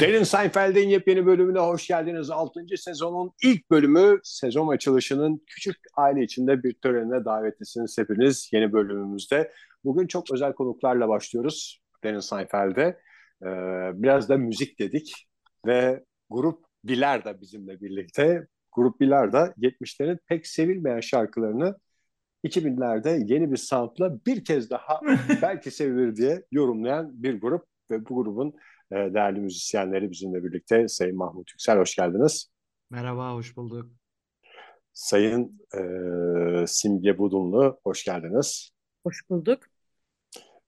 Derin Seinfeld'in yepyeni bölümüne hoş geldiniz. 6. sezonun ilk bölümü sezon açılışının küçük aile içinde bir törenine davetlisiniz hepiniz yeni bölümümüzde. Bugün çok özel konuklarla başlıyoruz Derin Seinfeld'e. Ee, biraz da müzik dedik ve grup Biler de bizimle birlikte. Grup Biler de 70'lerin pek sevilmeyen şarkılarını 2000'lerde yeni bir soundla bir kez daha belki sevilir diye yorumlayan bir grup ve bu grubun e, değerli müzisyenleri bizimle birlikte. Sayın Mahmut Yüksel hoş geldiniz. Merhaba, hoş bulduk. Sayın e, Simge Budunlu hoş geldiniz. Hoş bulduk.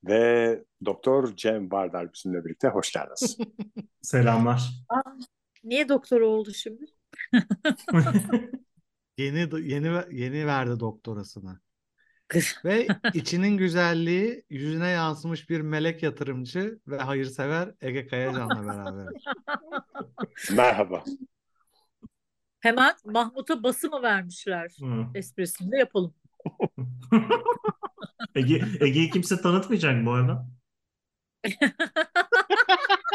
Ve Doktor Cem Bardar bizimle birlikte hoş geldiniz. Selamlar. Niye doktor oldu şimdi? yeni yeni yeni verdi doktorasını. Ve içinin güzelliği yüzüne yansımış bir melek yatırımcı ve hayırsever Ege Kayacan'la beraber. Merhaba. Hemen Mahmut'a bası mı vermişler? Hı. Esprisini de yapalım. Ege, Ege'yi kimse tanıtmayacak bu arada.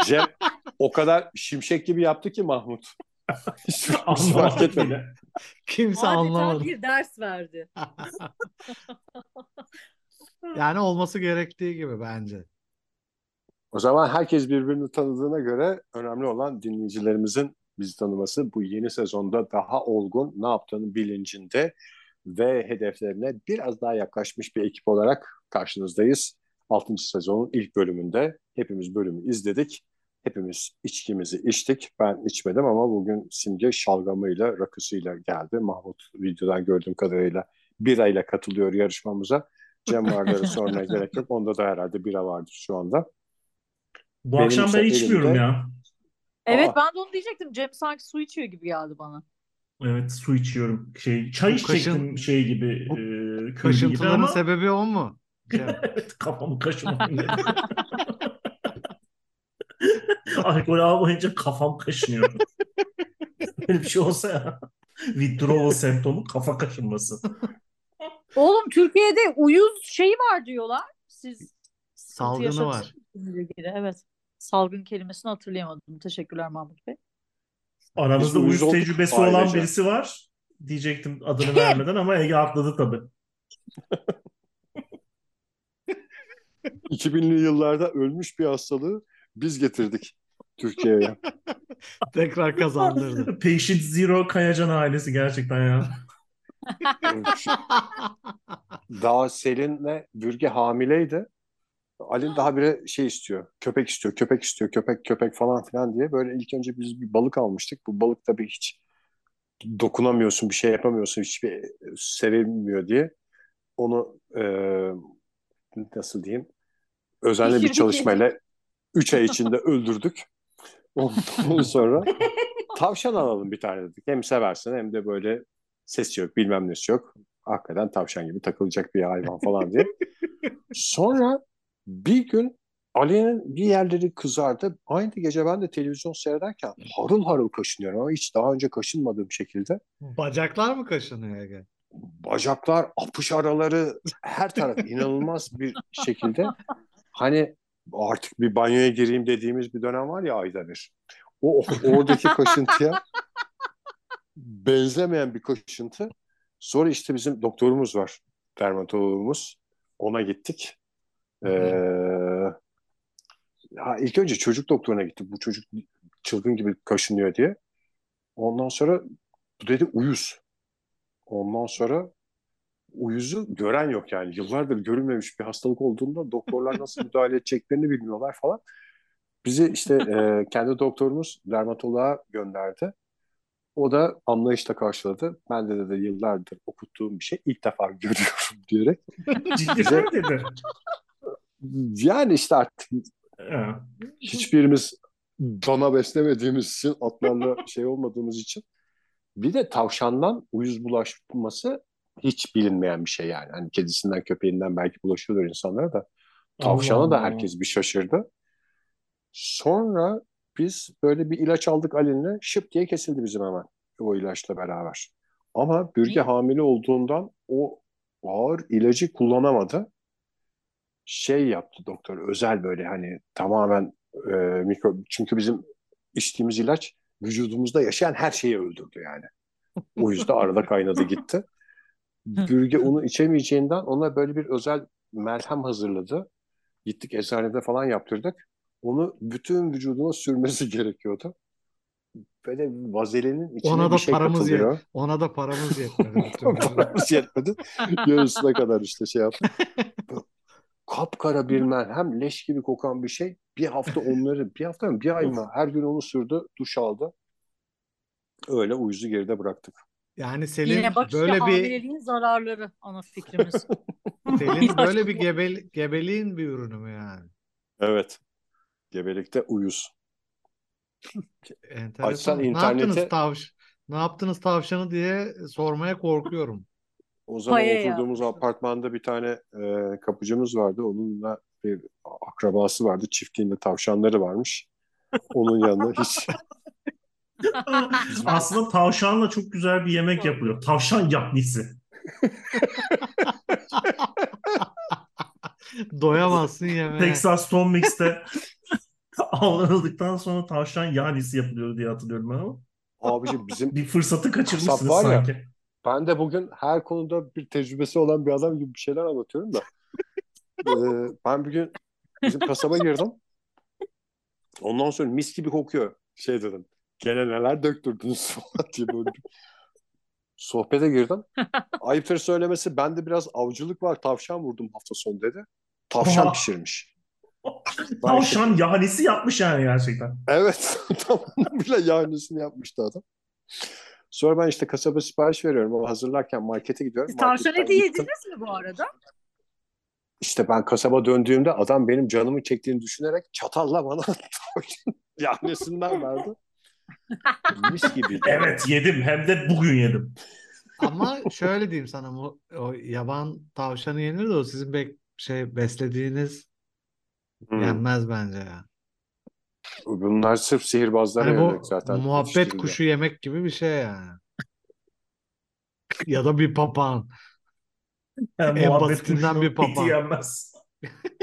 Cem o kadar şimşek gibi yaptı ki Mahmut. Hiç, fark etmedi. Kimse Adeta anlamadı. bir ders verdi. yani olması gerektiği gibi bence. O zaman herkes birbirini tanıdığına göre önemli olan dinleyicilerimizin bizi tanıması. Bu yeni sezonda daha olgun, ne yaptığını bilincinde ve hedeflerine biraz daha yaklaşmış bir ekip olarak karşınızdayız. 6. sezonun ilk bölümünde hepimiz bölümü izledik. Hepimiz içkimizi içtik. Ben içmedim ama bugün Simge şalgamıyla, rakısıyla geldi. Mahmut videodan gördüğüm kadarıyla birayla katılıyor yarışmamıza. Cem Vardar'ı sormaya gerek yok. Onda da herhalde bira vardır şu anda. Bu Benim akşam ben içmiyorum elimde... ya. Evet Aa. ben de onu diyecektim. Cem sanki su içiyor gibi geldi bana. Evet su içiyorum. Şey çay bu içecektim kaşın, şey gibi. Bu, e, kaşıntıların ama... sebebi o mu? evet kafamı kaşımam. Alkol almayınca kafam kaşınıyor. Böyle bir şey olsa ya. Withdrawal semptomu kafa kaşınması. Oğlum Türkiye'de uyuz şeyi var diyorlar. Siz salgını var. Evet. Salgın kelimesini hatırlayamadım. Teşekkürler Mahmut Bey. Aramızda uyuz, uyuz tecrübesi olan birisi var. Diyecektim adını vermeden ama Ege atladı tabii. 2000'li yıllarda ölmüş bir hastalığı biz getirdik Türkiye'ye. Tekrar kazandırdı. Patient Zero Kayacan ailesi gerçekten ya. daha Selin'le Bürge hamileydi. Ali'nin daha bir şey istiyor. Köpek istiyor, köpek istiyor, köpek köpek falan filan diye. Böyle ilk önce biz bir balık almıştık. Bu balık tabii hiç dokunamıyorsun, bir şey yapamıyorsun, hiçbir sevilmiyor diye. Onu e, nasıl diyeyim? Özenli bir çalışmayla 3 ay içinde öldürdük. Ondan sonra tavşan alalım bir tane dedik. Hem seversin hem de böyle ses yok bilmem nesi yok. Hakikaten tavşan gibi takılacak bir hayvan falan diye. Sonra bir gün Ali'nin bir yerleri kızardı. Aynı gece ben de televizyon seyrederken harıl harıl kaşınıyorum ama hiç daha önce kaşınmadığım şekilde. Bacaklar mı kaşınıyor Ege? Bacaklar, apış araları her taraf inanılmaz bir şekilde. Hani artık bir banyoya gireyim dediğimiz bir dönem var ya ayda bir. O oradaki kaşıntıya benzemeyen bir kaşıntı. Sonra işte bizim doktorumuz var, dermatologumuz. Ona gittik. Ee, ha, ilk önce çocuk doktoruna gittik. Bu çocuk çılgın gibi kaşınıyor diye. Ondan sonra bu dedi uyuz. Ondan sonra uyuzu gören yok yani. Yıllardır görülmemiş bir hastalık olduğunda doktorlar nasıl müdahale edeceklerini bilmiyorlar falan. Bizi işte e, kendi doktorumuz dermatoloğa gönderdi. O da anlayışla karşıladı. Ben de dedi yıllardır okuttuğum bir şey ilk defa görüyorum diyerek. Ciddi bize, mi dedi? Yani işte artık hiçbirimiz dana beslemediğimiz için atlarla şey olmadığımız için bir de tavşandan uyuz bulaşması hiç bilinmeyen bir şey yani. Hani kedisinden köpeğinden belki bulaşıyordur insanlara da. Tavşana da herkes bir şaşırdı. Sonra biz böyle bir ilaç aldık Ali'ne şıp diye kesildi bizim hemen o ilaçla beraber. Ama Bürge hamile olduğundan o ağır ilacı kullanamadı. Şey yaptı doktor özel böyle hani tamamen e, mikro çünkü bizim içtiğimiz ilaç vücudumuzda yaşayan her şeyi öldürdü yani. O yüzden arada kaynadı gitti. Bürge onu içemeyeceğinden ona böyle bir özel merhem hazırladı. Gittik eczanede falan yaptırdık. Onu bütün vücuduna sürmesi gerekiyordu. Böyle vazelinin içine Ona bir da şey paramız katılıyor. Ona da paramız yetmedi. bir. Paramız yetmedi. Yarısına kadar işte şey yaptık. Kapkara bir merhem, leş gibi kokan bir şey. Bir hafta onları, bir hafta mı, bir ay mı? Her gün onu sürdü, duş aldı. Öyle uyuzu geride bıraktık. Yani Selin Yine bak işte böyle bir hamileliğin zararları ana fikrimiz. İlaç böyle bir gebe, gebeliğin bir ürünü mü yani? Evet. Gebelikte uyuz. Enteresan. Açsan Ne yaptınız internete tavş ne yaptınız tavşanı diye sormaya korkuyorum. o zaman Paya oturduğumuz yapmışlar. apartmanda bir tane e, kapıcımız vardı. Onunla bir akrabası vardı. Çiftliğinde tavşanları varmış. Onun yanına hiç Aslında tavşanla çok güzel bir yemek yapılıyor. Tavşan yahnisi. Doyamazsın yemeğe. Texas Tom Mix'te avlanıldıktan sonra tavşan yahnisi yapılıyor diye hatırlıyorum ben ama. abicim bizim Bir fırsatı kaçırmışsınız var ya. sanki. Ben de bugün her konuda bir tecrübesi olan bir adam gibi bir şeyler anlatıyorum da. Ee, ben bugün bizim kasaba girdim. Ondan sonra mis gibi kokuyor. Şey dedim. Gene neler döktürdünüz falan diye böyle sohbete girdim. Ayıptır söylemesi bende biraz avcılık var. Tavşan vurdum hafta sonu dedi. Tavşan Oha. pişirmiş. Ben Tavşan yahnisi yapmış yani gerçekten. Evet. Tam bile yahnisini yapmıştı adam. Sonra ben işte kasaba sipariş veriyorum. O hazırlarken markete gidiyorum. Siz tavşan eti yediniz mi bu arada? İşte ben kasaba döndüğümde adam benim canımı çektiğini düşünerek çatalla bana tavşan yahnisinden verdi. Mis gibiydi. Evet yedim hem de bugün yedim. Ama şöyle diyeyim sana bu o yaban tavşanı yenir de o sizin bek şey beslediğiniz Hmm. yenmez bence ya. Bunlar sırf sihirbazlara Hani yönelik bu zaten. muhabbet kuşu yemek gibi bir şey yani. Ya da bir papağan. Yani En muhabbet basitinden bir papağan. yenmez.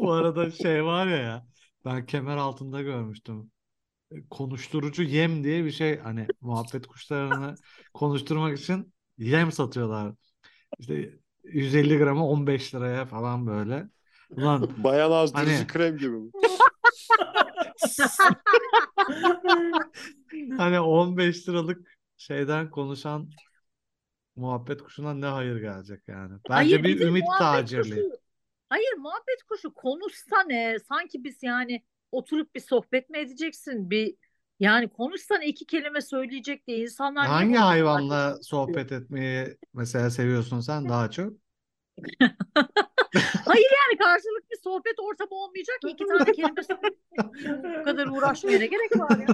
Bu arada şey var ya ya ben kemer altında görmüştüm. Konuşturucu yem diye bir şey hani muhabbet kuşlarını konuşturmak için yem satıyorlar. İşte 150 gramı 15 liraya falan böyle. Ulan Bayan azdırıcı Hani- krem gibi. mi? hani 15 liralık şeyden konuşan muhabbet kuşuna ne hayır gelecek yani. Bence Hayır, bir ümit tacirliği. kuşu- Hayır muhabbet kuşu konuşsa ne? Sanki biz yani oturup bir sohbet mi edeceksin? Bir yani konuşsan iki kelime söyleyecek diye insanlar Hangi hayvanla sohbet etmeyi mesela seviyorsun sen daha çok? Yani karşılıklı bir sohbet ortamı olmayacak ki iki tane kelime. Bu kadar uğraşmaya ne gerek var ya?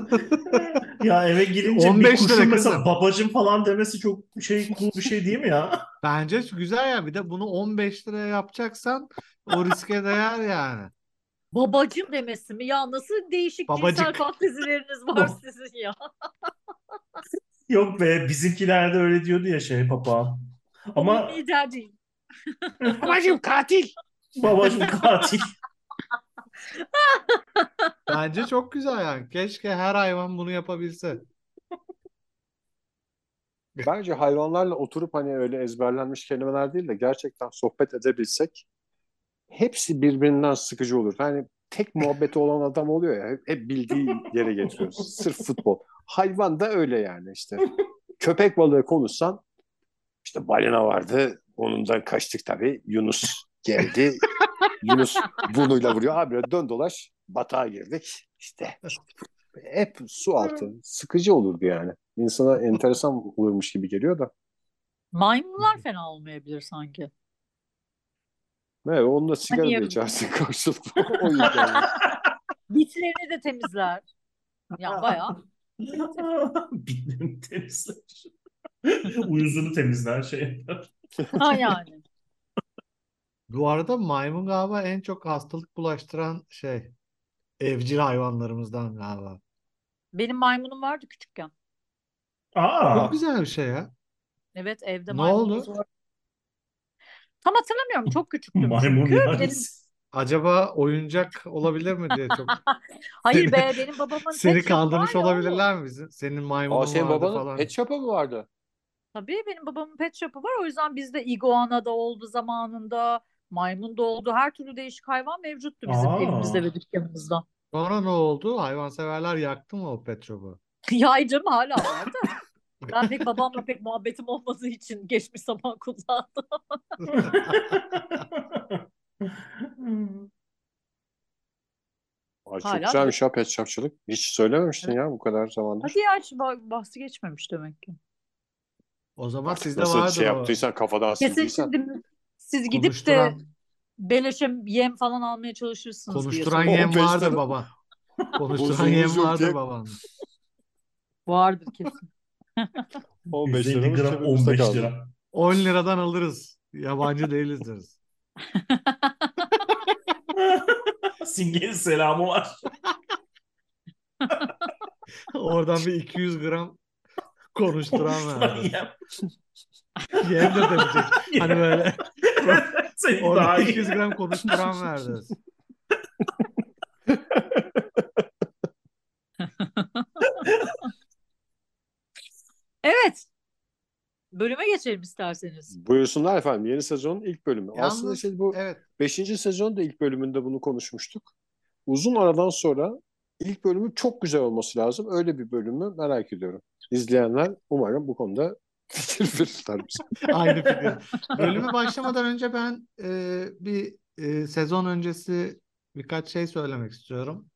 Ya eve girince 15 bir kuşun lira mesela babacım falan demesi çok şey cool bir şey değil mi ya? Bence güzel ya bir de bunu 15 liraya yapacaksan o riske değer yani. Babacım demesi mi? Ya nasıl değişik cinsel Babacık. fantezileriniz var sizin ya? Yok be bizimkiler de öyle diyordu ya şey papağan. Ama değil. Babacım katil. babacım katil. Bence çok güzel yani. Keşke her hayvan bunu yapabilse. Bence hayvanlarla oturup hani öyle ezberlenmiş kelimeler değil de gerçekten sohbet edebilsek hepsi birbirinden sıkıcı olur. Hani tek muhabbeti olan adam oluyor ya hep, bildiği yere getiriyor. Sırf futbol. Hayvan da öyle yani işte. Köpek balığı konuşsan işte balina vardı. Onun da kaçtık tabii. Yunus geldi. Yunus burnuyla vuruyor. Abi dön dolaş. Batağa girdik. İşte hep su altı. Sıkıcı olurdu yani. İnsana enteresan olurmuş gibi geliyor da. Maymunlar fena olmayabilir sanki. Evet, onunla sigara da Hani- içersin karşılıklı. o yüzden. Bitlerini de temizler. Ya bayağı. Bitlerini temizler. Uyuzunu temizler şey yapar. Ha yani. Bu arada maymun galiba en çok hastalık bulaştıran şey. evcil hayvanlarımızdan galiba. Benim maymunum vardı küçükken. Aa, Çok güzel bir şey ya. Evet evde Ne maymunumuz oldu? var. Tam hatırlamıyorum. Çok küçüktüm maymun çünkü. Benim... Acaba oyuncak olabilir mi diye çok Hayır be benim babamın seni kandırmış olabilirler mi bizim? Senin maymunun Aa senin vardı babanın falan. pet shop'u mu vardı? Tabii benim babamın pet shop'u var. O yüzden bizde iguana da oldu zamanında. Maymun da oldu. Her türlü değişik hayvan mevcuttu bizim Aa. evimizde ve dükkanımızda. Sonra ne oldu? Hayvanseverler yaktı mı o pet shop'u? Yaycım hala vardı. Ben pek babamla pek muhabbetim olmadığı için geçmiş zaman kullandım. Ay, çok Hala güzelmiş ya pet shopçılık. Hiç söylememiştin Evet. ya bu kadar zamandır. Hadi ya hiç bah- bahsi geçmemiş demek ki. O zaman Artık sizde nasıl şey o yaptıysan kafadan Kesin sildiysen. şimdi siz gidip de konuşturan, beleşe yem falan almaya çalışırsınız diye konuşturan soruyorum. yem 15 vardır tane baba. Konuşturan yem yok vardır diye babanın. Vardır kesin. 15 150 liramız gram cebimizde 15 kaldı. lira. 10 liradan alırız. Yabancı değiliz deriz. Simge'nin selamı var. Oradan bir 200 gram konuşturan verdi. yem. De demeyecek. Hani böyle Senin oradan daha iyi. 200 gram konuşturan verdi. Evet. Bölüme geçelim isterseniz. Buyursunlar efendim. Yeni sezonun ilk bölümü. Aslında Yalnız şey bu evet 5. sezonun da ilk bölümünde bunu konuşmuştuk. Uzun aradan sonra ilk bölümü çok güzel olması lazım. Öyle bir bölümü merak ediyorum. İzleyenler umarım bu konuda fikir verirler bize. aynı fikir. Bölümü başlamadan önce ben e, bir e, sezon öncesi birkaç şey söylemek istiyorum.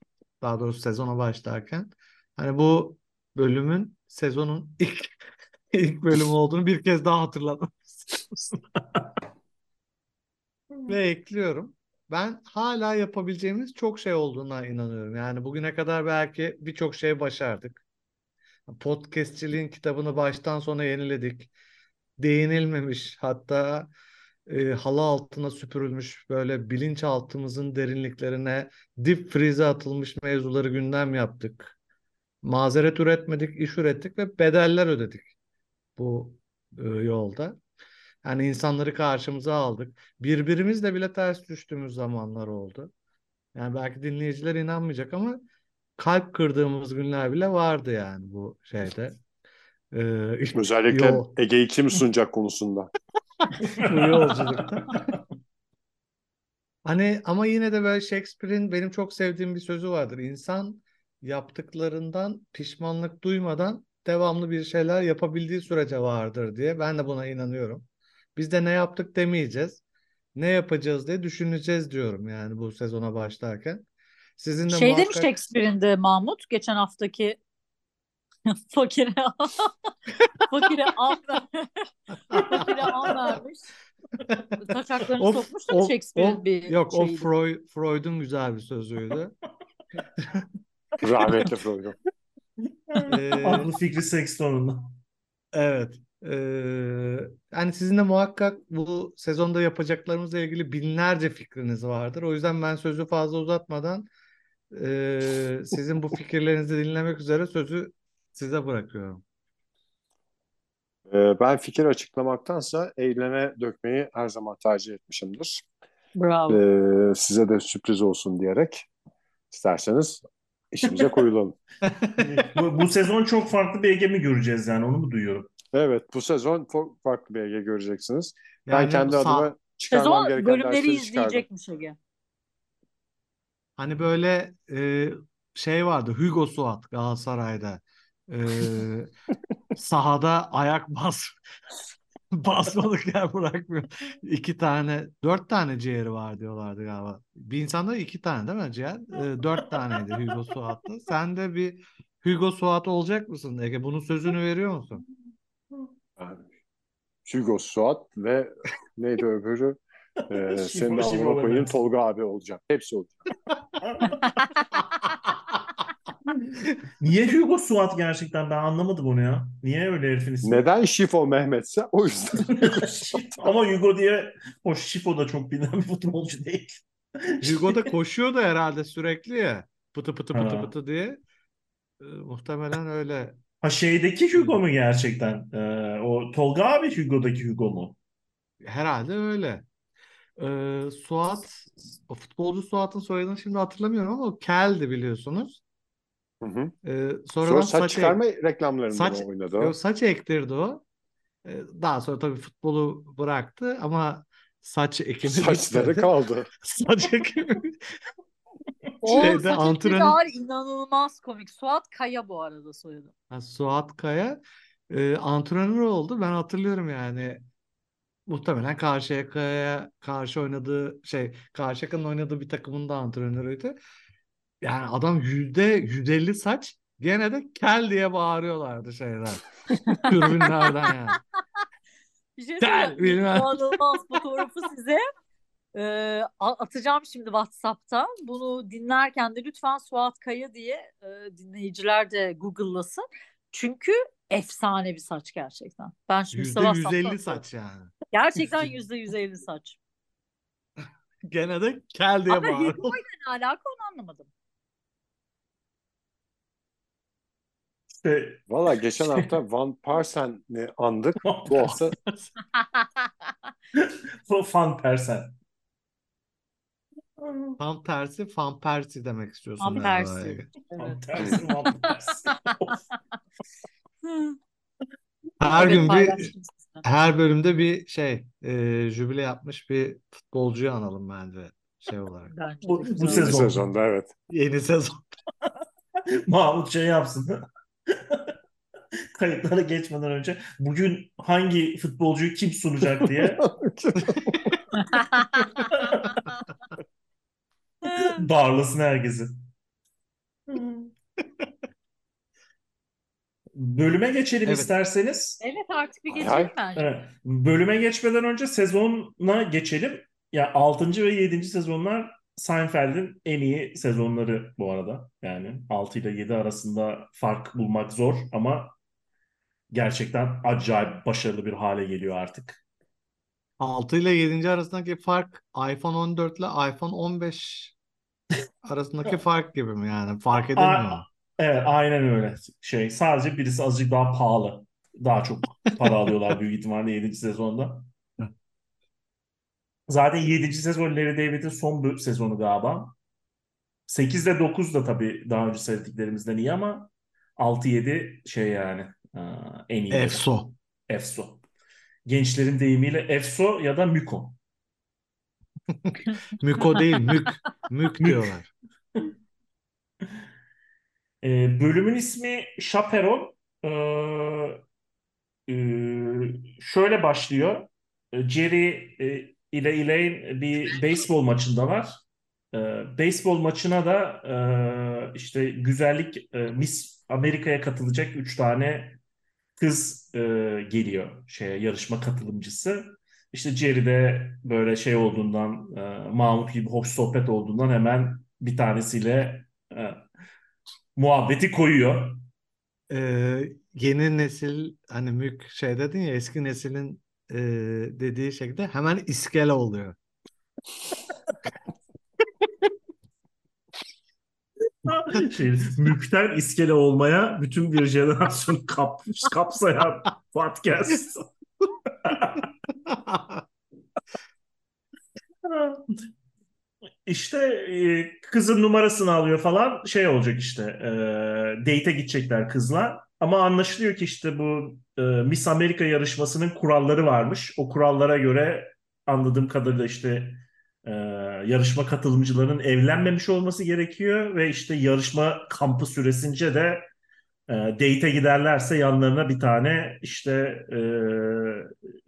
Daha doğrusu sezona başlarken. Hani bu bölümün sezonun ilk ilk bölümü olduğunu bir kez daha hatırlatmak. Ve ekliyorum. Ben hala yapabileceğimiz çok şey olduğuna inanıyorum. Yani bugüne kadar belki birçok şey başardık. Podcastçiliğin kitabını baştan sona yeniledik. Değinilmemiş hatta e, halı altına süpürülmüş böyle bilinçaltımızın derinliklerine dip frize atılmış mevzuları gündem yaptık. Mazeret üretmedik, iş ürettik ve bedeller ödedik bu e, yolda. Yani insanları karşımıza aldık. Birbirimizle bile ters düştüğümüz zamanlar oldu. Yani belki dinleyiciler inanmayacak ama kalp kırdığımız günler bile vardı yani bu şeyde. Ee, Özellikle yol, Ege'yi kim sunacak konusunda. bu yolculukta. Hani ama yine de böyle Shakespeare'in benim çok sevdiğim bir sözü vardır. İnsan yaptıklarından pişmanlık duymadan devamlı bir şeyler yapabildiği sürece vardır diye. Ben de buna inanıyorum. Biz de ne yaptık demeyeceğiz. Ne yapacağız diye düşüneceğiz diyorum yani bu sezona başlarken. Sizin de Şey demiş muhakkak Shakespeare'in de Mahmut geçen haftaki fakire fakire an fakire an vermiş. Taşaklarını o, sokmuş o, Shakespeare'in o, bir yok o şeydi. Freud, Freud'un güzel bir sözüydü. Rahmetli Freud'un. Ee, Aklı fikri seks tonunda. Evet. Ee, yani sizin de muhakkak bu sezonda yapacaklarımızla ilgili binlerce fikriniz vardır. O yüzden ben sözü fazla uzatmadan e, sizin bu fikirlerinizi dinlemek üzere sözü size bırakıyorum. Ee, ben fikir açıklamaktansa eyleme dökmeyi her zaman tercih etmişimdir. Bravo. Ee, size de sürpriz olsun diyerek isterseniz işimize koyulalım. Bu, bu sezon çok farklı bir Ege mi göreceğiz yani onu mu duyuyorum? Evet bu sezon çok farklı bir Ege göreceksiniz. Ben Yani kendi sağ- adıma çıkarmam Sezon gereken bölümleri dersleri çıkardım. izleyecekmiş Ege. Hani böyle e, şey vardı Hugo Suat Galatasaray'da E, sahada ayak bas basmalık yer bırakmıyor. İki tane, dört tane ciğeri var diyorlardı galiba. Bir insanda iki tane değil mi ciğer? E, dört taneydi Hugo Suat'ta. Sen de bir Hugo Suat olacak mısın Ege? Bunun sözünü veriyor musun? Hugo Suat ve neydi öbürü? Ee, senin de. Tolga abi olacak. Hepsi olacak. Niye Hugo Suat gerçekten ben anlamadım onu ya. Niye öyle herifin ismi? Neden Şifo Mehmetse o yüzden. Ama Hugo diye hoş Şifo da çok bilinen bir futbolcu değil. Hugo da koşuyor da herhalde sürekli ya. Pıtı pıtı pıtı Ha. pıtı diye. E, muhtemelen öyle. Ha şeydeki Hugo mu gerçekten? Ee, o Tolga abi Hugo'daki Hugo mu? Herhalde öyle. E, Suat, o futbolcu Suat'ın soyadını şimdi hatırlamıyorum ama o Kel'di biliyorsunuz. Hı hı. E, sonradan Sonra saç saç çıkarma reklamlarında saç mı oynadı o? saç ektirdi o. E, Daha sonra tabii futbolu bıraktı ama saç ekimi Saçları bitmedi. kaldı. Saç ekimi O şeyde saç antrenör iktidar inanılmaz komik. Suat Kaya bu arada soyadı. Ha, Suat Kaya e, antrenör oldu. Ben hatırlıyorum yani. Muhtemelen Karşıyaka'ya karşı oynadığı şey Karşıyaka'nın oynadığı bir takımın da antrenörüydü. Yani adam yüzde 150 saç gene de kel diye bağırıyorlardı şeyler. Tribünlerden yani. Bir şey söyleyeceğim. bilmem. İnanılmaz fotoğrafı size e, atacağım şimdi WhatsApp'ta. Bunu dinlerken de lütfen Suat Kaya diye e, dinleyiciler de Google'lasın. Çünkü efsane bir saç gerçekten. Ben şimdi Yüzde WhatsApp'ta 150 atıyorum. saç yani. Gerçekten yüzde yüz elli saç. Gene de kel diye Ama bağırıyor. Hugo ile ne alaka onu anlamadım. İşte Valla geçen hafta Van Parsen'i andık. Bu hafta Fan Persen. Tam tersi Van Persie demek istiyorsun galiba. tersi. Fan Evet. Persen, Van Persen. Of. Her gün bir her bölümde bir şey e, jübile yapmış bir futbolcuyu analım bence şey olarak. Bence Bu- bu sezon. sezonda evet. Yeni sezon. Mahmut şey yapsın. Kayıtlara geçmeden önce bugün hangi futbolcuyu kim sunacak diye darlasın herkesi. Bölüme geçelim Evet. isterseniz. Evet artık bir geçelim hay. bence. Evet. Bölüme geçmeden önce sezona geçelim. Ya 6. ve 7. sezonlar Seinfeld'in en iyi sezonları bu arada. Yani 6 ile 7 arasında fark bulmak zor ama gerçekten acayip başarılı bir hale geliyor artık. 6 ile 7. arasındaki fark iPhone 14 ile iPhone 15 arasındaki fark gibi mi yani? Fark edilmiyor evet aynen öyle. Şey sadece birisi azıcık daha pahalı. Daha çok para alıyorlar büyük ihtimalle 7. sezonda. Zaten 7. sezon Larry David'in son sezonu galiba. 8 ile 9 da tabii daha önce söylediklerimizden iyi ama 6-7 şey yani e, en iyi. Efso. Efso. Gençlerin deyimiyle Efso ya da Müko. Müko değil, mük. Mük diyorlar. E, bölümün ismi Chaperon. E, e, şöyle başlıyor. E, Jerry e, ile Elaine bir beyzbol maçındalar. E, beyzbol maçına da e, işte güzellik e, Miss Amerika'ya katılacak 3 tane kız e, geliyor şeye yarışma katılımcısı. İşte Jerry de böyle şey olduğundan e, Mahmut gibi hoş sohbet olduğundan hemen bir tanesiyle e, muhabbeti koyuyor. Ee, yeni nesil hani mük şey dedin ya eski neslin e, dediği şekilde hemen iskele oluyor. şey, mülkten iskele olmaya bütün bir jenerasyonu kapmış, kapsayan podcast. İşte e, kızın numarasını alıyor falan şey olacak işte e, date'e gidecekler kızla ama anlaşılıyor ki işte bu e, Miss Amerika yarışmasının kuralları varmış. O kurallara göre anladığım kadarıyla işte e, yarışma katılımcılarının evlenmemiş olması gerekiyor ve işte yarışma kampı süresince de e, date'e giderlerse yanlarına bir tane işte e,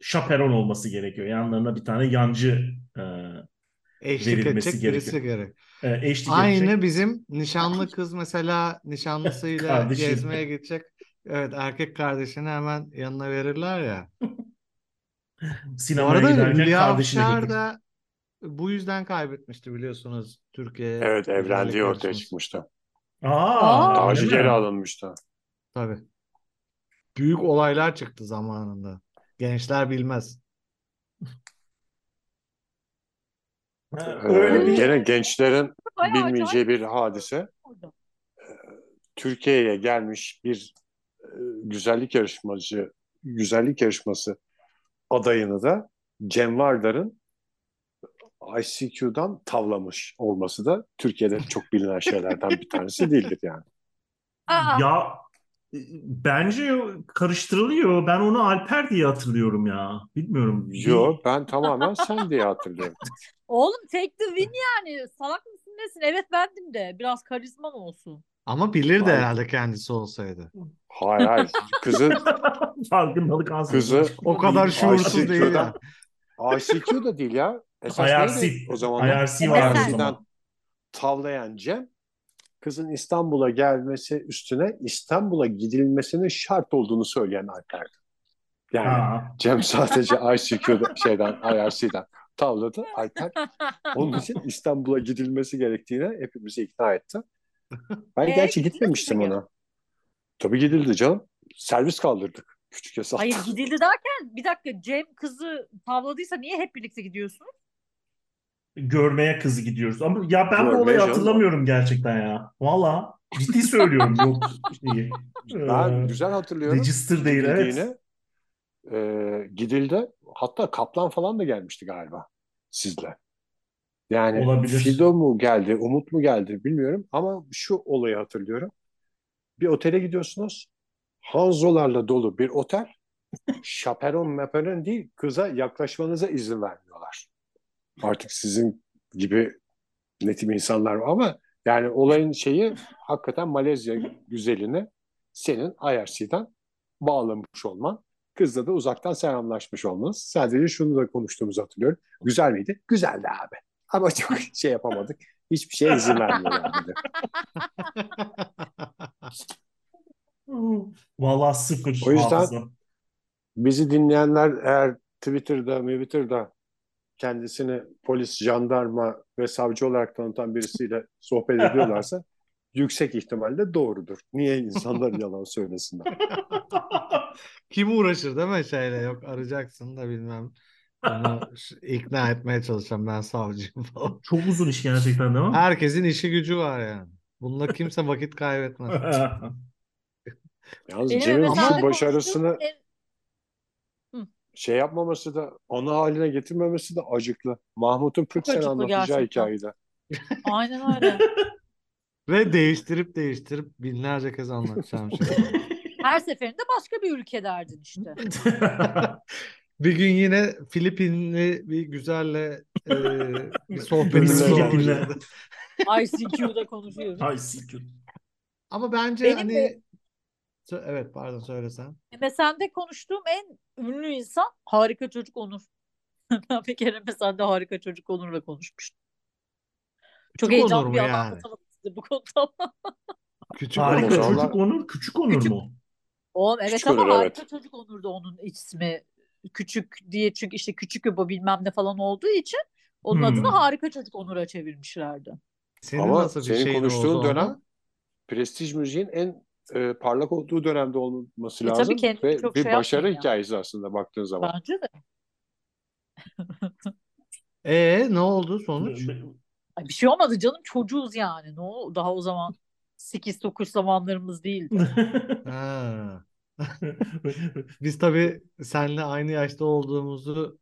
şaperon olması gerekiyor. Yanlarına bir tane yancı e, Eşlik Verilmesi edecek birisi gerekiyor. gerek. e, eşlik Aynı edecek. bizim nişanlı kız mesela nişanlısıyla gezmeye gidecek. Evet erkek kardeşini hemen yanına verirler ya. Bu Sinemaya arada giderken Hülya kardeşine Avşar da bu yüzden kaybetmişti biliyorsunuz Türkiye Evet evlendiği ortaya çıkmıştı. Aa, Aa. Tacı öyle mi? geri alınmıştı. Tabii. Büyük olaylar çıktı zamanında. Gençler bilmez. Ha, Ee, Öyle bir gene gençlerin Bayağı bilmeyeceği bir hadise. Orada. Türkiye'ye gelmiş bir güzellik yarışmacı, güzellik yarışması adayını da Cem Vardar'ın ICQ'dan tavlamış olması da Türkiye'de çok bilinen şeylerden bir tanesi değildir yani. Aa, Ya e, bence karıştırılıyor. Ben onu Alper diye hatırlıyorum ya. Bilmiyorum. Yo ben tamamen sen diye hatırlıyorum. oğlum take the win yani. Salak mısın nesin? Evet bendim de. Biraz karizman olsun. Ama bilirdi Hayır. herhalde kendisi olsaydı. Hayır hayır. Kızı, Farkındalık az. kızı O kadar şuursuz değil ya. ICQ da değil ya. Esas IRC. neydi o zamanlar? IRC vardı o zaman. tavlayan Cem kızın İstanbul'a gelmesi üstüne İstanbul'a gidilmesinin şart olduğunu söyleyen Alper'di. Yani Ha. Cem sadece ICQ'da şeyden IRC'den tavladı. Alper onun için İstanbul'a gidilmesi gerektiğine hepimizi ikna etti. Ben Ee, gerçi mi gitmemiştim peki? ona. Tabii gidildi canım. Servis kaldırdık. Küçük hesap. Hayır gidildi derken bir dakika Cem kızı tavladıysa niye hep birlikte gidiyorsun? Görmeye kızı gidiyoruz. Ama ya ben bu Görmeye olayı canım. hatırlamıyorum gerçekten ya. Valla ciddi söylüyorum yok şeyi. Ben Ee, güzel hatırlıyorum. Register değil evet. Gidildiğini. Ee, gidildi. Hatta Kaplan falan da gelmişti galiba sizle. Yani Olabilir. Fido mu geldi, Umut mu geldi bilmiyorum ama şu olayı hatırlıyorum. Bir otele gidiyorsunuz. Hanzolarla dolu bir otel. Şaperon meperon değil, kıza yaklaşmanıza izin vermiyorlar. Artık sizin gibi netim insanlar var ama yani olayın şeyi hakikaten Malezya güzelini senin IRC'den bağlamış olman. Kızla da uzaktan selamlaşmış olmanız. Sadece şunu da konuştuğumuzu hatırlıyorum. Güzel miydi? Güzeldi abi. Ama çok şey yapamadık. Hiçbir şeye izin vermiyorlar. Valla sıfır O yüzden- hafıza. Bizi dinleyenler eğer Twitter'da, Twitter'da kendisini polis, jandarma ve savcı olarak tanıtan birisiyle sohbet ediyorlarsa yüksek ihtimalle doğrudur. Niye insanlar yalan söylesinler? Kim uğraşır değil mi şeyle yok arayacaksın da bilmem. Onu ş- ikna etmeye çalışacağım ben savcıyım falan. Çok uzun iş gerçekten değil mi? Herkesin işi gücü var yani. Bununla kimse vakit kaybetmez. Yalnız Benim Cem'in şu başarısını konuştuğum en- şey yapmaması da, ana haline getirmemesi de acıklı. Mahmut'un 40 sene acıklı anlatacağı gerçekten. hikayede. Aynen öyle. Ve değiştirip değiştirip binlerce kez anlatacağım şey. Her seferinde başka bir ülke derdin işte. Bir gün yine Filipinli bir güzelle e, bir sohbetimiz Filipinli. olmuştu. ICQ'da konuşuyoruz. Siktir. Ama bence Benim hani de- evet pardon söylesen. MSN'de konuştuğum en ünlü insan Harika Çocuk Onur. ben bir kere MSN'de Harika Çocuk Onur'la konuşmuştum. Çok Küçük heyecanlı bir an yani? anlatamadım size bu konuda. Küçük Harika Onur. Çocuk Onur, küçük Onur Küçük- mu? Oğlum evet Küçük ama Onur, Harika evet. Çocuk Onur da onun ismi. Küçük diye çünkü işte küçük öba bilmem ne falan olduğu için onun Hmm. adını Harika Çocuk Onur'a çevirmişlerdi. Senin Ama nasıl bir senin konuştuğun dönem prestij müziğin en e, parlak olduğu dönemde olması E, tabii lazım kendini ve çok bir şey başarı yapmayın ya. hikayesi aslında baktığın zaman. Bence de. E ne oldu sonuç? Ay, bir şey olmadı canım çocuğuz yani. Ne o daha o zaman 8-9 zamanlarımız değildi. Ha. Biz tabii seninle aynı yaşta olduğumuzu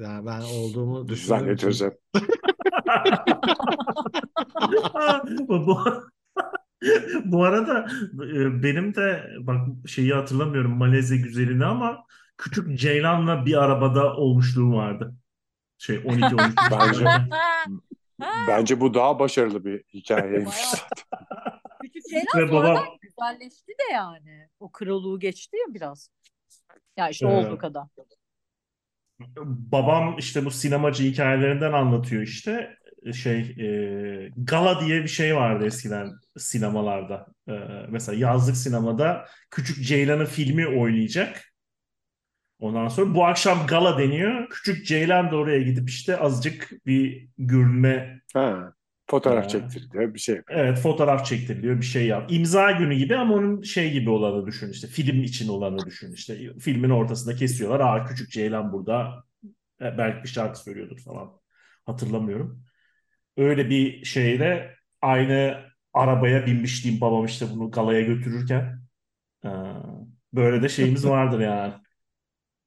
yani ben olduğumu düşündüğüm Zannediyoruz bu, bu arada e, benim de bak şeyi hatırlamıyorum Malezya güzelini ama küçük Ceylan'la bir arabada olmuşluğum vardı. Şey 12-13 Bence- Ha, Bence bu daha başarılı bir hikayeymiş. Bayağı. Küçük şeyler Ve sonradan babam güzelleşti de yani. O krallığı geçti ya biraz. Ya işte Evet. olduğu kadar. babam işte bu sinemacı hikayelerinden anlatıyor işte şey e, gala diye bir şey vardı eskiden sinemalarda. E, mesela yazlık sinemada Küçük Ceylan'ın filmi oynayacak. Ondan sonra bu akşam gala deniyor. Küçük Ceylan da oraya gidip işte azıcık bir gülme ha, fotoğraf Ha. çektiriliyor bir şey. Evet fotoğraf çektiriliyor bir şey yap. İmza günü gibi ama onun şey gibi olanı düşün işte film için olanı düşün işte filmin ortasında kesiyorlar. Aa küçük Ceylan burada E, belki bir şarkı söylüyordur falan hatırlamıyorum. Öyle bir şeyde aynı arabaya binmişliğim babam işte bunu galaya götürürken. Ee, böyle de şeyimiz vardır yani.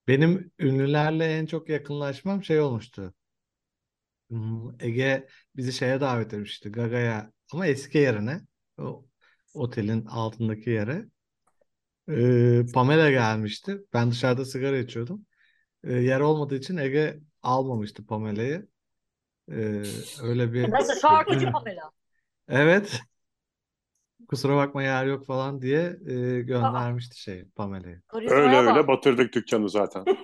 Benim ünlülerle en çok yakınlaşmam şey olmuştu. Hmm, Ege bizi şeye davet etmişti Gaga'ya ama eski yerine o otelin altındaki yere. Ee, Pamela gelmişti. Ben dışarıda sigara içiyordum. Ee, yer olmadığı için Ege almamıştı Pamela'yı. Ee, öyle bir Nasıl şarkıcı Pamela? Evet. Kusura bakma yer yok falan diye e, göndermişti şey Pamela'yı. Öyle bak. öyle batırdık dükkanı zaten.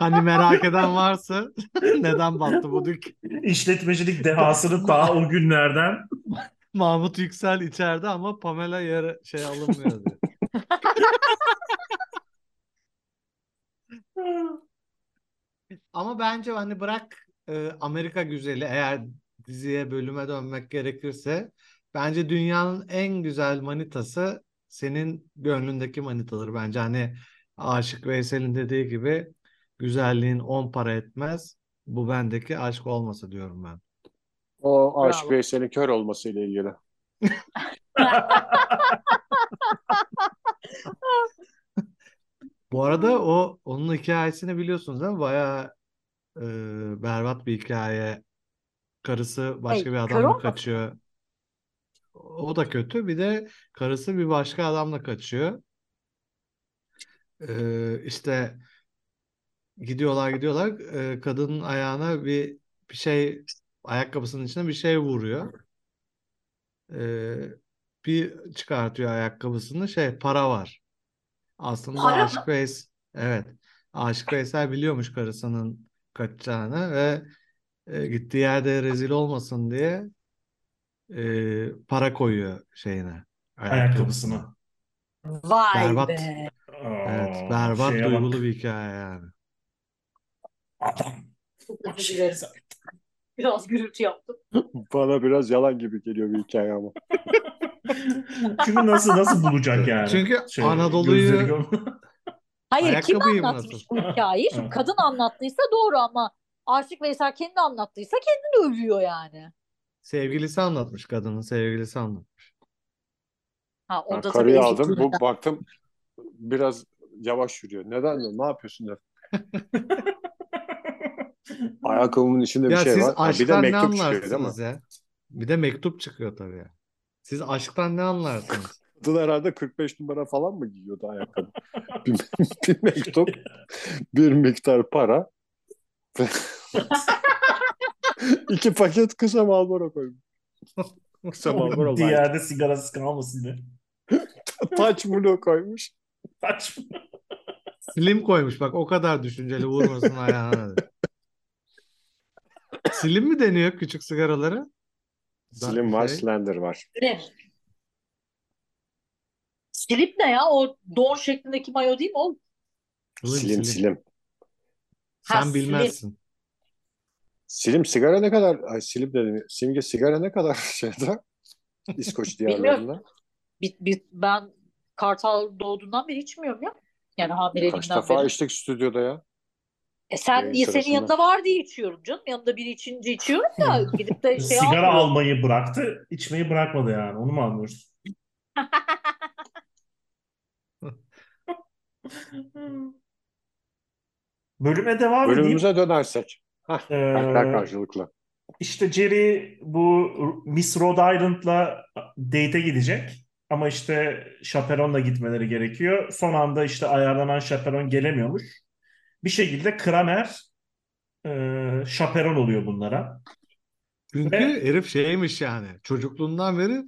Hani merak eden varsa neden battı bu dük? İşletmecilik dehasını daha o günlerden Mahmut Yüksel içeride ama Pamela yere şey alınmıyor diyor. Ama bence hani bırak e, Amerika güzeli eğer diziye bölüme dönmek gerekirse bence dünyanın en güzel manitası senin gönlündeki manitadır bence. Hani Aşık Veysel'in dediği gibi güzelliğin on para etmez. Bu bendeki aşk olmasa diyorum ben. O Aşık Bravo. Veysel'in kör olmasıyla ilgili. Bu arada o onun hikayesini biliyorsunuz değil mi? Bayağı e, berbat bir hikaye. Karısı başka Hey, bir kör adamla olmasın? kaçıyor. O da kötü. Bir de karısı bir başka adamla kaçıyor. Ee, işte gidiyorlar gidiyorlar. Ee, kadının ayağına bir bir şey ayakkabısının içine bir şey vuruyor. Ee, bir çıkartıyor ayakkabısını şey para var. Aslında Para? Aşık Veys evet. Aşık Veysel biliyormuş karısının kaçacağını ve e, gittiği yerde rezil olmasın diye e, para koyuyor şeyine ayakkabısına. Vay Berbat. be. Evet, berbat şeye duygulu bak. bir hikaye yani. Adam. Çok. Biraz gürültü yaptım. Bana biraz yalan gibi geliyor bir hikaye ama. Çünkü nasıl nasıl bulacak yani? Çünkü Şey, Anadolu'yu- Hayır kim anlatmış nasıl? bu hikayeyi? Şimdi kadın anlattıysa doğru ama Aşık Veysel kendi anlattıysa kendini övüyor yani. Sevgilisi anlatmış kadının sevgilisi anlatmış. Ha Ben orada tabii karıyı aldım. Bu baktım biraz yavaş yürüyor. Neden diyorum? Ne yapıyorsun der. Ayakkabımın içinde bir Ya şey siz var. Ha, bir de aşktan ne mektup çıkıyor değil mi? anlarsınız ya? Bir de mektup çıkıyor tabii ya. Siz aşktan ne anlarsınız? Kadın herhalde 45 numara falan mı giyiyordu ayakkabı? bir, bir mektup, bir miktar para. iki paket kısa Marlboro koymuş. Kısa Marlboro Light. Diğerde sigarası kalmasın diye. Touch Blue koymuş. Saçma. Slim koymuş bak o kadar düşünceli vurmasın ayağına. Slim mi deniyor küçük sigaraları? Slim var, Şey- Slender var. Slim. Ne ya? O don şeklindeki mayo değil mi o? Slim, Slim, slim. Sen Ha, slim. bilmezsin. Slim sigara ne kadar, ay Slim dedim. Simge sigara ne kadar şeyde? İskoç diyarlarında. Bir, bir, ben Kartal doğduğundan beri içmiyorum ya. Yani Kaç hamileliğimden defa beri. içtik stüdyoda ya. E sen Yayın senin sırasında. yanında var diye içiyorum canım. Yanında biri içince içiyorum da gidip de şey Sigara almıyorum. almayı bıraktı, içmeyi bırakmadı yani. Onu mu anlıyoruz? Bölüme devam edeyim. Bölümümüze dönersek. Hah, Ee, karşılıklı. İşte Jerry bu Miss Rhode Island'la date'e gidecek. Ama işte şaperonla gitmeleri gerekiyor. Son anda işte ayarlanan şaperon gelemiyormuş. Bir şekilde Kramer e, şaperon oluyor bunlara. Çünkü Ve- herif şeymiş yani çocukluğundan beri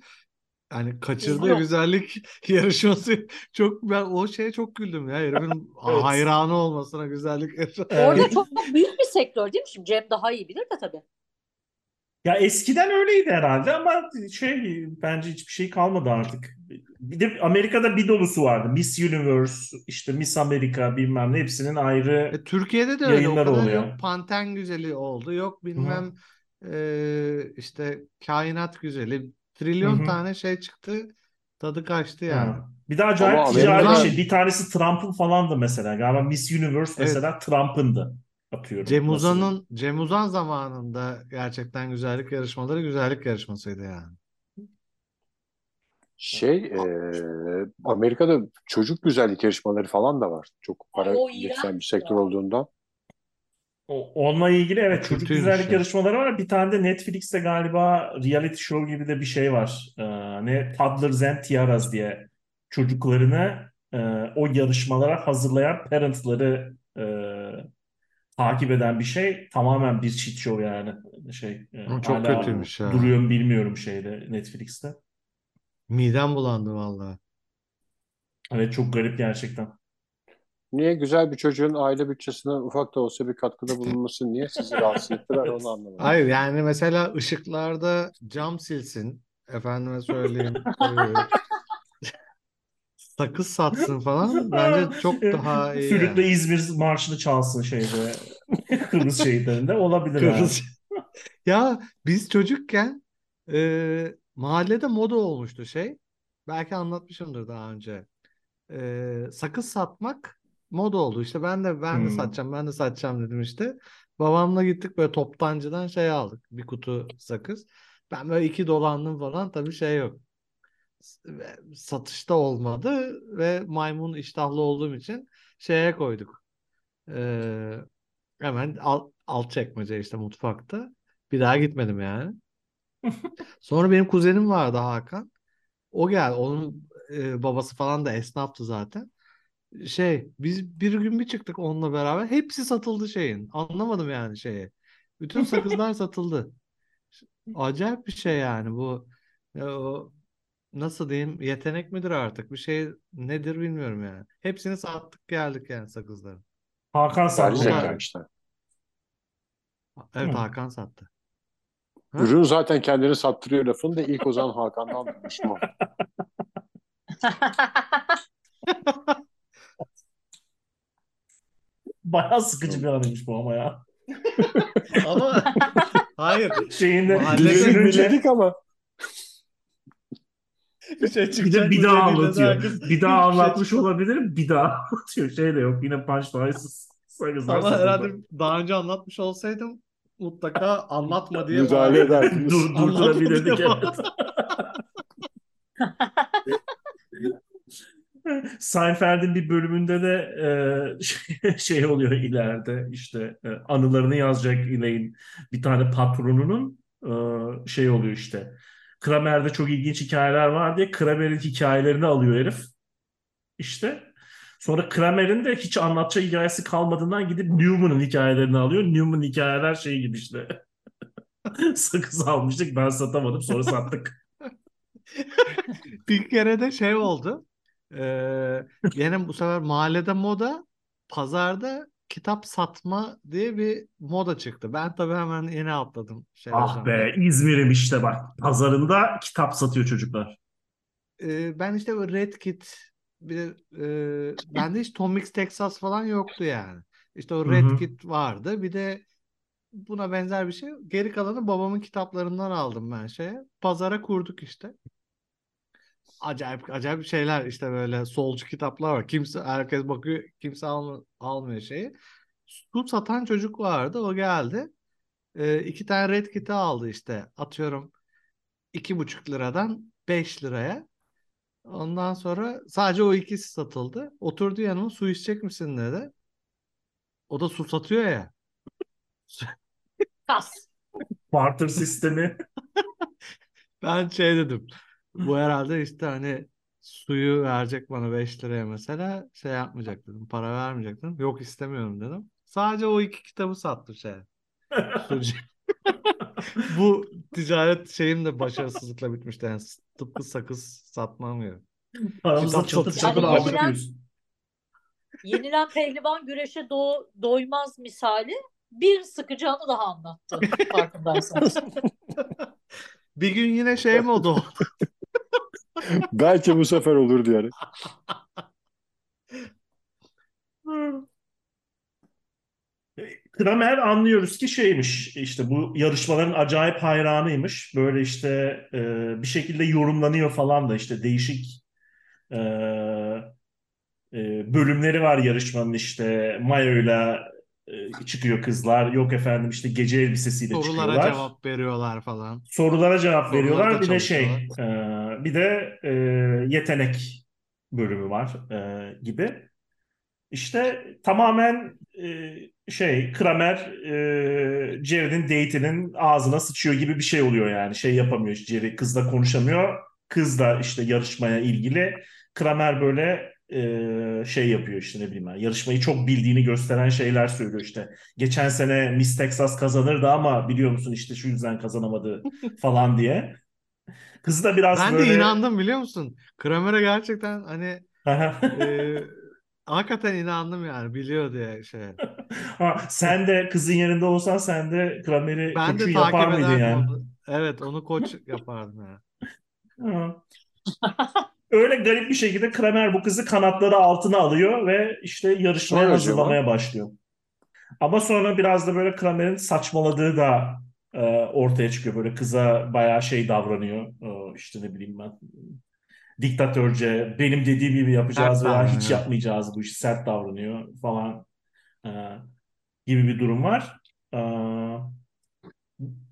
yani kaçırdığı güzellik yarışması çok ben o şeye çok güldüm ya herifin Evet. hayranı olmasına güzellik yarışması. Orada çok büyük bir sektör değil mi? Şimdi Cem daha iyi bilir de tabii. Ya eskiden öyleydi herhalde ama şey bence hiçbir şey kalmadı artık. Bir de Amerika'da bir dolusu vardı. Miss Universe, işte Miss Amerika bilmem ne hepsinin ayrı E, Türkiye'de de öyle o Yayınlar kadar oluyor. yok Panten güzeli oldu yok bilmem e, işte kainat güzeli trilyon Hı hı. tane şey çıktı tadı kaçtı yani. Ha. Bir de acayip Ama ticari bir şey. Bir tanesi Trump'ın falandı mesela. Galiba Miss Universe Evet. mesela Trump'ındı. Atıyorum. Cem Nasıl? Uzan'ın Cem Uzan zamanında gerçekten güzellik yarışmaları güzellik yarışmasıydı yani. Şey, e, Amerika'da çocuk güzellik yarışmaları falan da var. Çok para getiren bir sektör ya. Onunla ilgili evet çocuk Kötüymüş güzellik ya. yarışmaları var. Bir tane de Netflix'te galiba reality show gibi de bir şey var. Ee, ne Toddlers and Tiaras diye çocuklarını e, o yarışmalara hazırlayan parentları e, takip eden bir şey. Tamamen bir shit show yani. Şey, e, çok hala kötüymüş ya. duruyor mu bilmiyorum şeyde Netflix'te. Midem bulandı vallahi. Evet çok garip gerçekten. Niye güzel bir çocuğun aile bütçesine ufak da olsa bir katkıda bulunması niye sizi rahatsız ettiler onu anlamadım. Hayır yani mesela ışıklarda cam silsin. Efendime söyleyeyim. eee, sakız satsın falan. Bence çok daha iyi Flütle yani. İzmir marşını çalsın şeyde Kıbrıs şehitlerinde olabilir yani. Kıbrıs. Ya biz çocukken eee, mahallede moda olmuştu şey. Belki anlatmışımdır daha önce. Eee, sakız satmak moda oldu. İşte ben de ben de Hmm. satacağım, ben de satacağım dedim işte. Babamla gittik böyle toptancıdan şey aldık. Bir kutu sakız. Ben böyle iki dolandım falan. Tabii şey yok. Satışta olmadı ve maymun iştahlı olduğum için şeye koyduk. Eee, hemen alt, alt çekmece işte mutfakta. Bir daha gitmedim yani. Sonra benim kuzenim vardı Hakan. O geldi. Onun e, babası falan da esnaftı zaten. Şey biz bir gün bir çıktık onunla beraber. Hepsi satıldı şeyin. Anlamadım yani şeyi. Bütün sakızlar satıldı. Acayip bir şey yani bu. Ya o, nasıl diyeyim yetenek midir artık? Bir şey nedir bilmiyorum yani. Hepsini sattık geldik yani sakızları. Hakan sattı işte. Evet Hı. Hakan sattı. Ha? Ürün zaten kendini sattırıyor lafını da ilk o zaman Hakan'dan duymuştum. Bayağı sıkıcı bir anıymış bu ama ya. Ama hayır. Şeyinde Biledik ama Bir şey bir çıkacak de bir daha anlatıyor. Bir daha şey anlatmış çıkmadı. olabilirim. Bir daha anlatıyor. Şey de yok. Yine punchline'sız Ama herhalde daha önce anlatmış olsaydım mutlaka anlatma diye müdahale ederdiniz. Dur, durdurabilirdik evet. Seinfeld'in bir bölümünde de e, şey, şey oluyor ileride işte e, anılarını yazacak Elaine bir tane patronunun e, şey oluyor işte. Kramer'de çok ilginç hikayeler var diye Kramer'in hikayelerini alıyor herif. İşte. Sonra Kramer'in de hiç anlatacağı hikayesi kalmadığından gidip Newman'ın hikayelerini alıyor. Newman hikayeler şey gibi işte. Sakız almıştık ben satamadım sonra sattık. Bir kere de şey oldu. Ee, gene bu sefer mahallede moda, pazarda kitap satma diye bir moda çıktı. Ben tabii hemen yeni atladım şey ah hocam. be İzmir'im işte bak pazarında kitap satıyor çocuklar Ee, ben işte böyle Red Kit bir de, e, bende hiç Tom Mix Texas falan yoktu yani. İşte o Red hı. Kit vardı. Bir de buna benzer bir şey. Geri kalanı babamın kitaplarından aldım ben şeye. Pazara kurduk işte. Acayip acayip şeyler işte böyle solcu kitaplar var. Kimse herkes bakıyor, kimse alma- almıyor şeyi. Su satan çocuk vardı. O geldi. Ee, iki tane Red Kit'i aldı işte. Atıyorum iki buçuk liradan 5 liraya. Ondan sonra sadece o ikisi satıldı. Oturdu yanıma su içecek misin dedi. O da su satıyor ya. Kas. barter sistemi Ben şey dedim. Bu herhalde işte hani suyu verecek bana 5 liraya mesela şey yapmayacak dedim. Para vermeyecek dedim. Yok istemiyorum dedim. Sadece o iki kitabı sattı şey. Bu ticaret şeyim de başarısızlıkla bitmişti. Yani tıpkı sakız satmam gibi. Çatır satışı çatır Yani aldık pehlivan güreşe do doymaz misali bir sıkıcı anı daha anlattı farkındaysanız. Bir gün yine şey mi oldu? Belki bu sefer olur yani. Kramer anlıyoruz ki şeymiş işte bu yarışmaların acayip hayranıymış. Böyle işte e, bir şekilde yorumlanıyor falan da işte değişik e, e, bölümleri var yarışmanın işte mayoyla e, çıkıyor kızlar. Yok efendim işte gece elbisesiyle Sorulara çıkıyorlar. cevap veriyorlar falan. Sorulara cevap veriyorlar. Bir de şey, e, bir de e, yetenek bölümü var e, gibi. İşte tamamen e, şey Kramer e, Jerry'nin date'inin ağzına sıçıyor gibi bir şey oluyor yani. Şey yapamıyor Jerry kızla konuşamıyor. Kız da işte yarışmaya ilgili. Kramer böyle e, şey yapıyor işte ne bileyim ben. Yarışmayı çok bildiğini gösteren şeyler söylüyor işte. Geçen sene Miss Texas kazanırdı ama biliyor musun işte şu yüzden kazanamadı falan diye. Kız da biraz Ben böyle... de inandım biliyor musun? Kramer'e gerçekten hani e, hakikaten inandım yani biliyor diye şey. Ha, sen de kızın yerinde olsan sen de Kramer'i Ben de yapar takip mıydın ederdim yani? onu. Evet onu koç yapardım yani. Öyle garip bir şekilde Kramer bu kızı kanatları altına alıyor ve işte yarışmaya Sonra hazırlamaya başlıyor. Ama sonra biraz da böyle Kramer'in saçmaladığı da e, ortaya çıkıyor. Böyle kıza bayağı şey davranıyor. E, işte ne bileyim ben diktatörce, benim dediğim gibi yapacağız veya hiç yapmayacağız bu işi. Sert davranıyor falan e, gibi bir durum var. E,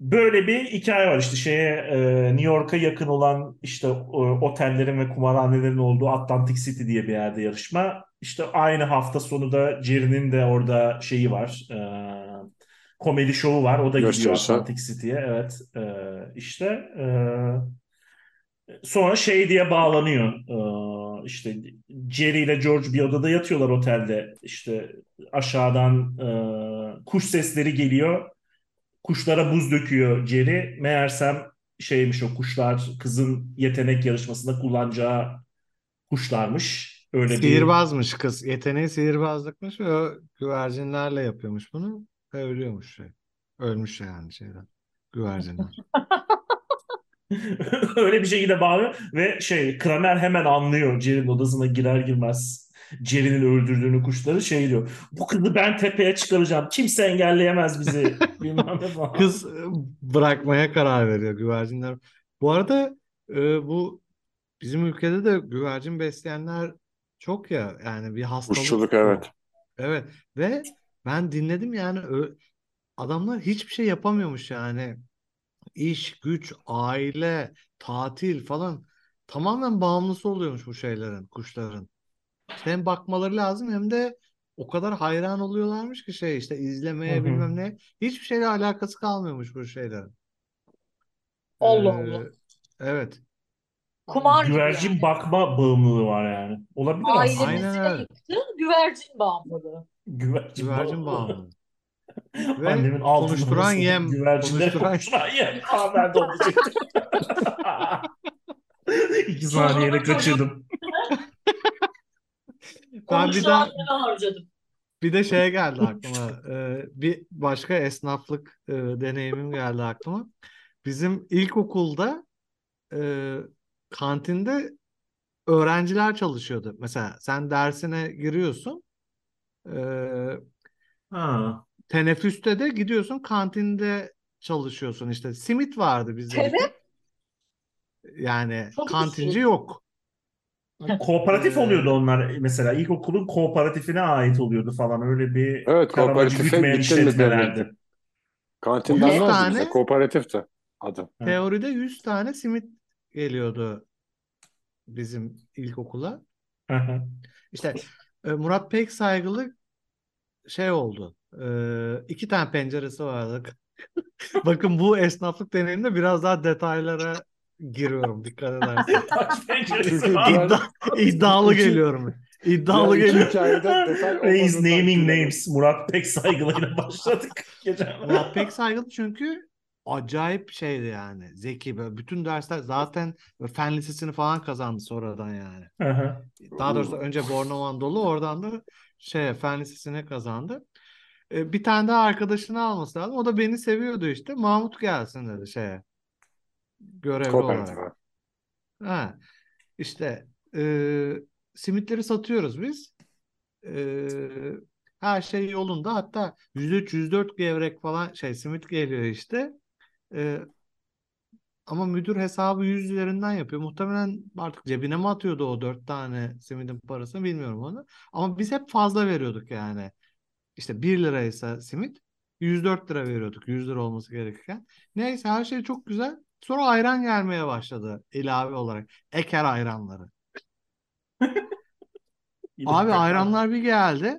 Böyle bir hikaye var işte şeye e, New York'a yakın olan işte o, otellerin ve kumarhanelerin olduğu Atlantic City diye bir yerde yarışma. İşte aynı hafta sonu da Jerry'nin de orada şeyi var. E, komedi şovu var. O da gidiyor Gösterisi. Atlantic City'ye. Evet. E, işte e, sonra şey diye bağlanıyor. E, işte Jerry ile George bir odada yatıyorlar otelde. İşte aşağıdan e, kuş sesleri geliyor. Kuşlara buz döküyor Jerry. Meğersem şeymiş o kuşlar kızın yetenek yarışmasında kullanacağı kuşlarmış. Öyle bir Sihirbazmış kız. Yeteneği sihirbazlıkmış ve o güvercinlerle yapıyormuş bunu. Ölüyormuş şey. Ölmüş yani şeyden. Güvercinler. öyle bir şekilde bağlıyor ve şey Kramer hemen anlıyor Jerry'nin odasına girer girmez Jerry'nin öldürdüğünü kuşları şey diyor. Bu kızı ben tepeye çıkaracağım. Kimse engelleyemez bizi. Bilmem ne falan. Kız e, bırakmaya karar veriyor güvercinler. Bu arada e, bu bizim ülkede de güvercin besleyenler çok ya. Yani bir hastalık. Kuşçuluk evet. Evet ve ben dinledim yani ö- adamlar hiçbir şey yapamıyormuş yani. İş, güç, aile, tatil falan tamamen bağımlısı oluyormuş bu şeylerin, kuşların. İşte hem bakmaları lazım hem de o kadar hayran oluyorlarmış ki şey işte izlemeye hı. bilmem ne. Hiçbir şeyle alakası kalmıyormuş bu şeylerin. Allah Ee, Allah. evet. Kumar Güvercin yani. bakma bağımlılığı var yani. Olabilir aslında. Ailemizi Aynen de öyle. yıktı. Güvercin bağımlılığı. Güvercin Güvercin bağımlılığı. Ve Annemin konuşturan yem, güvercinleri konuşturan konuşturan yem. Aa, ben de onu. İki saniyede kaçırdım. Ben bir de harcadım. bir de şey geldi aklıma. Ee, bir başka esnaflık e, deneyimim geldi aklıma. Bizim ilkokulda e, kantinde öğrenciler çalışıyordu. Mesela sen dersine giriyorsun. E, Ha. teneffüste de gidiyorsun kantinde çalışıyorsun işte. Simit vardı bizde. Evet. Yani Çok kantinci iyi. yok. Kooperatif Ee, oluyordu onlar mesela ilkokulun kooperatifine ait oluyordu falan öyle bir Evet kooperatife işletmelerdi. devletin? Kantin 100 denmezdi tane bize. Kooperatifti adı. Teoride 100 tane simit geliyordu bizim ilkokula. Hı hı. İşte e, Murat Pek saygılı şey oldu. E, iki tane penceresi vardı. Bakın bu esnaflık deneyiminde biraz daha detaylara giriyorum dikkat edersen. Çünkü İddia, iddialı geliyorum. İddialı hikayede detay Reis naming names. Murat Pek saygılıyla başladık. Geçen. Murat Pek saygılı çünkü acayip şeydi yani. Zeki böyle bütün dersler zaten fen lisesini falan kazandı sonradan yani. Hı hı. Daha doğrusu önce Bornova Anadolu oradan da şey fen lisesini kazandı. E, bir tane daha arkadaşını alması lazım. O da beni seviyordu işte. Mahmut gelsin dedi şeye. Görevli olarak. Kooperatife. Ha, işte e, simitleri satıyoruz biz. E, her şey yolunda. Hatta %3, %4 gevrek falan şey simit geliyor işte. E, ama müdür hesabı 100 üzerinden yapıyor. Muhtemelen artık cebine mi atıyordu o 4 tane simidin parasını bilmiyorum onu. Ama biz hep fazla veriyorduk yani. işte 1 liraysa simit 104 lira veriyorduk 100 lira olması gerekirken. Neyse her şey çok güzel. Sonra ayran gelmeye başladı ilave olarak. Eker ayranları. Abi ayranlar bir geldi.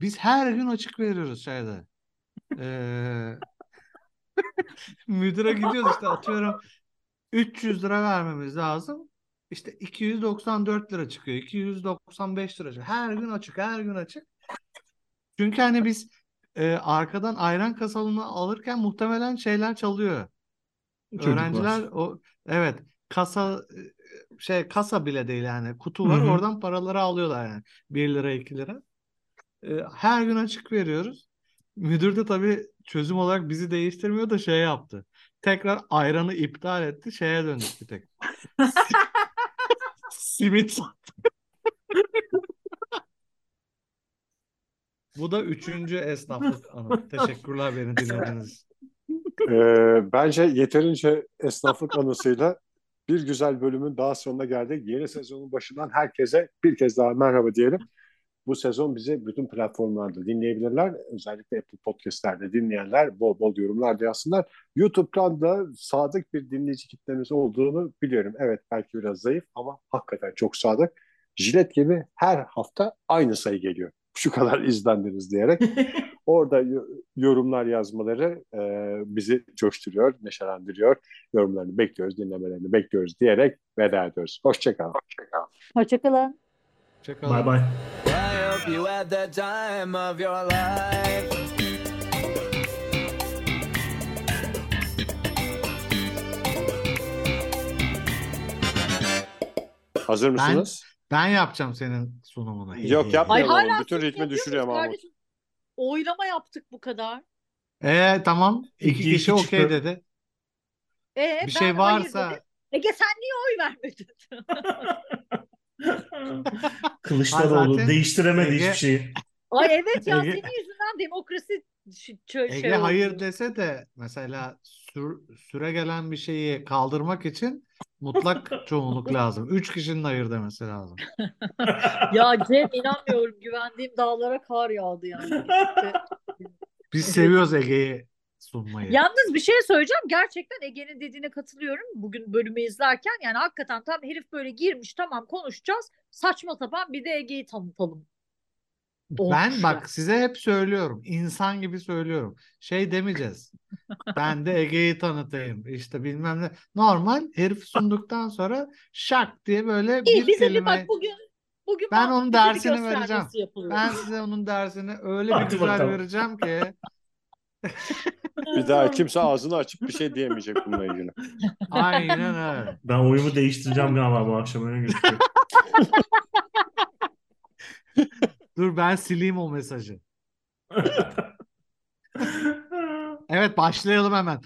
Biz her gün açık veriyoruz şeyde. Ee, müdüre gidiyoruz işte atıyorum 300 lira vermemiz lazım. İşte 294 lira çıkıyor. 295 lira çıkıyor. Her gün açık, her gün açık. Çünkü hani biz e, arkadan ayran kasalını alırken muhtemelen şeyler çalıyor. Çocuklar. Öğrenciler o evet kasa e, şey kasa bile değil yani kutu var Hı hı. oradan paraları alıyorlar yani 1 lira 2 lira. E, her gün açık veriyoruz. Müdür de tabii çözüm olarak bizi değiştirmiyor da şey yaptı. Tekrar ayranı iptal etti şeye döndük bir tek. Simit sattı. Bu da üçüncü esnaflık anı. Teşekkürler beni dinlediğiniz için. Ee, bence yeterince esnaflık anısıyla bir güzel bölümün daha sonuna geldik. Yeni sezonun başından herkese bir kez daha merhaba diyelim. Bu sezon bizi bütün platformlarda dinleyebilirler. Özellikle Apple Podcast'lerde dinleyenler bol bol yorumlar da yazsınlar. YouTube'dan da sadık bir dinleyici kitlemiz olduğunu biliyorum. Evet belki biraz zayıf ama hakikaten çok sadık. Jilet gibi her hafta aynı sayı geliyor. Şu kadar izlendiniz diyerek. Orada yo- yorumlar yazmaları e, bizi coşturuyor, neşelendiriyor. Yorumlarını bekliyoruz, dinlemelerini bekliyoruz diyerek veda ediyoruz. Hoşçakalın. Hoşçakalın. Hoşçakalın. Bye bye. I hope you had the time of your life. Hazır mısınız? Ben yapacağım senin sunumunu. Yok, yapma. Ay Yapmayalım, hala bütün ritmi yapıyor düşürüyor Mahmut. kardeşim? Oylama yaptık bu kadar. Ee, tamam. İki İki kişi kişi okey çıktı. dedi. Ee, Bir ben şey hayır varsa dedim. Ege sen niye oy vermedin? Kılıçdaroğlu Zaten değiştiremedi Ege- hiçbir şeyi. Ay evet ya Ege- senin yüzünden demokrasi ş- ç- Ege şey oldu. hayır dese de mesela sür- süre gelen bir şeyi kaldırmak için mutlak çoğunluk lazım. Üç kişinin hayır demesi lazım. Ya Cem inanmıyorum güvendiğim dağlara kar yağdı yani. Biz seviyoruz Ege'yi sunmayı. Yalnız bir şey söyleyeceğim. Gerçekten Ege'nin dediğine katılıyorum. Bugün bölümü izlerken yani hakikaten tam herif böyle girmiş tamam konuşacağız. Saçma sapan bir de Ege'yi tanıtalım. Ben olmuş bak ya. size hep söylüyorum. insan gibi söylüyorum. Şey demeyeceğiz. Ben de Ege'yi tanıtayım. İşte bilmem ne. Normal herif sunduktan sonra şak diye böyle İyi bir bize bir kelime. bak bugün bugün Ben onun bir dersini vereceğim. yapılıyor. Ben size onun dersini öyle bir Hadi güzel bakalım. vereceğim ki. Bir daha kimse ağzını açıp bir şey diyemeyecek bununla ilgili. Aynen öyle. Ben oyumu değiştireceğim galiba bu akşam öyle gözüküyor. Dur ben sileyim o mesajı. Evet başlayalım hemen.